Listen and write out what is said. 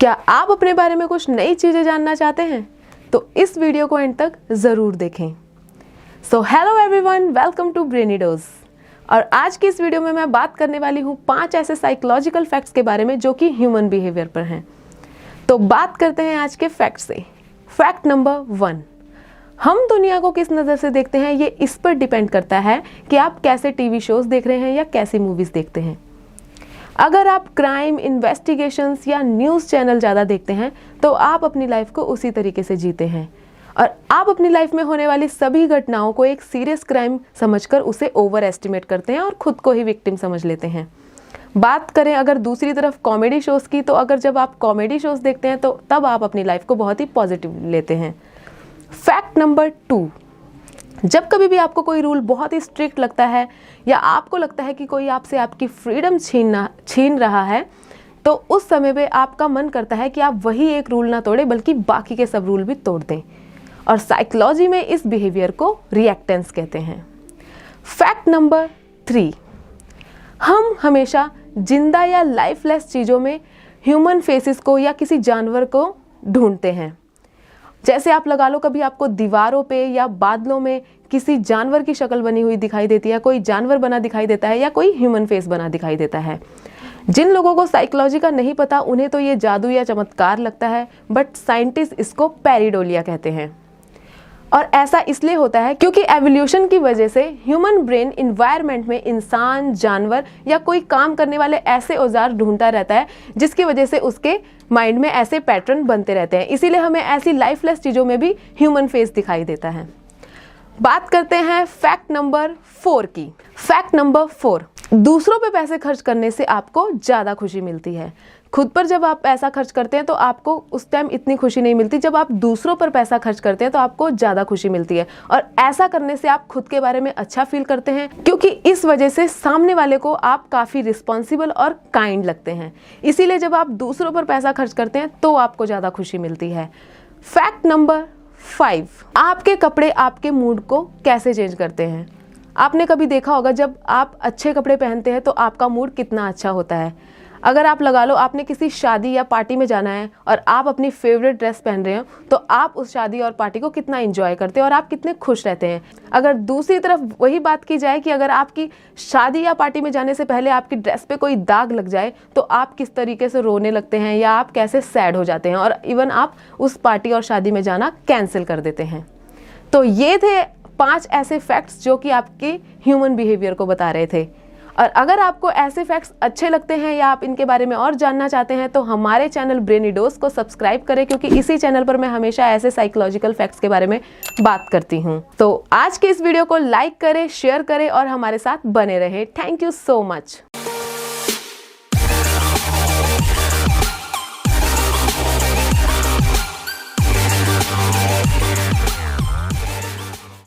क्या आप अपने बारे में कुछ नई चीज़ें जानना चाहते हैं? तो इस वीडियो को एंड तक ज़रूर देखें। So hello everyone welcome to Brainidose और आज की इस वीडियो में मैं बात करने वाली हूँ पाँच ऐसे साइकोलॉजिकल फैक्ट्स के बारे में जो कि ह्यूमन बिहेवियर पर हैं। तो बात करते हैं आज के फैक्ट से। फैक्ट नंबर वन हम दुनिया को किस नज़र से देखते हैं? ये इस पर डिपेंड करता है कि आप कैसे टीवी शोज़ देख रहे हैं या कैसी मूवीज़ देखते हैं। अगर आप क्राइम इन्वेस्टिगेशंस या न्यूज़ चैनल ज़्यादा देखते हैं तो आप अपनी लाइफ को उसी तरीके से जीते हैं। और आप अपनी लाइफ में होने वाली सभी घटनाओं को एक सीरियस क्राइम समझकर उसे ओवर एस्टिमेट करते हैं और खुद को ही विक्टिम समझ लेते हैं। बात करें अगर दूसरी तरफ़ कॉमेडी शोज़ की तो अगर जब आप कॉमेडी शोज़ देखते हैं तो तब आप अपनी लाइफ को बहुत ही पॉजिटिव लेते हैं। फैक्ट नंबर टू जब कभी भी आपको कोई रूल बहुत ही स्ट्रिक्ट लगता है या आपको लगता है कि कोई आपसे आपकी फ्रीडम छीनना, छीन रहा है तो उस समय पे आपका मन करता है कि आप वही एक रूल ना तोड़े, बल्कि बाकी के सब रूल भी तोड़ दें। और साइकोलॉजी में इस बिहेवियर को रिएक्टेंस कहते हैं। फैक्ट नंबर थ्री हम हमेशा ज़िंदा या लाइफलेस चीज़ों में ह्यूमन फेसेस को या किसी जानवर को ढूंढते हैं। जैसे आप लगा लो कभी आपको दीवारों पे या बादलों में किसी जानवर की शक्ल बनी हुई दिखाई देती है, कोई जानवर बना दिखाई देता है या कोई ह्यूमन फेस बना दिखाई देता है। जिन लोगों को साइकोलॉजी का नहीं पता, उन्हें तो ये जादू या चमत्कार लगता है बट साइंटिस्ट इसको पेरिडोलिया कहते हैं। और ऐसा इसलिए होता है क्योंकि एवोल्यूशन की वजह से ह्यूमन ब्रेन इन्वायरमेंट में इंसान, जानवर या कोई काम करने वाले ऐसे औज़ार ढूंढता रहता है, जिसकी वजह से उसके माइंड में ऐसे पैटर्न बनते रहते हैं। इसीलिए हमें ऐसी लाइफलेस चीज़ों में भी ह्यूमन फेस दिखाई देता है। बात करते हैं फैक्ट नंबर फोर की। फैक्ट नंबर फोर दूसरों पे पैसे खर्च करने से आपको ज़्यादा खुशी मिलती है। खुद पर जब आप पैसा खर्च करते हैं तो आपको उस टाइम इतनी खुशी नहीं मिलती। जब आप दूसरों पर पैसा खर्च करते हैं तो आपको ज़्यादा खुशी मिलती है। और ऐसा करने से आप खुद के बारे में अच्छा फील करते हैं, क्योंकि इस वजह से सामने वाले को आप काफ़ी रिस्पॉन्सिबल और काइंड लगते हैं। इसीलिए जब आप दूसरों पर पैसा खर्च करते हैं तो आपको ज़्यादा खुशी मिलती है। फैक्ट नंबर फाइव आपके कपड़े आपके मूड को कैसे चेंज करते हैं? आपने कभी देखा होगा, जब आप अच्छे कपड़े पहनते हैं तो आपका मूड कितना अच्छा होता है। अगर आप लगा लो आपने किसी शादी या पार्टी में जाना है और आप अपनी फेवरेट ड्रेस पहन रहे हो तो आप उस शादी और पार्टी को कितना इन्जॉय करते हैं और आप कितने खुश रहते हैं। अगर दूसरी तरफ़ वही बात की जाए कि अगर आपकी शादी या पार्टी में जाने से पहले आपकी ड्रेस पे कोई दाग लग जाए तो आप किस तरीके से रोने लगते हैं या आप कैसे सैड हो जाते हैं? और इवन आप उस पार्टी और शादी में जाना कैंसिल कर देते हैं। तो ये थे पाँच ऐसे फैक्ट्स जो कि आपके ह्यूमन बिहेवियर को बता रहे थे। और अगर आपको ऐसे फैक्ट्स अच्छे लगते हैं या आप इनके बारे में और जानना चाहते हैं तो हमारे चैनल ब्रेनिडोस को सब्सक्राइब करें, क्योंकि इसी चैनल पर मैं हमेशा ऐसे साइकोलॉजिकल फैक्ट्स के बारे में बात करती हूँ। तो आज के इस वीडियो को लाइक करें शेयर करें और हमारे साथ बने रहें। Thank you so much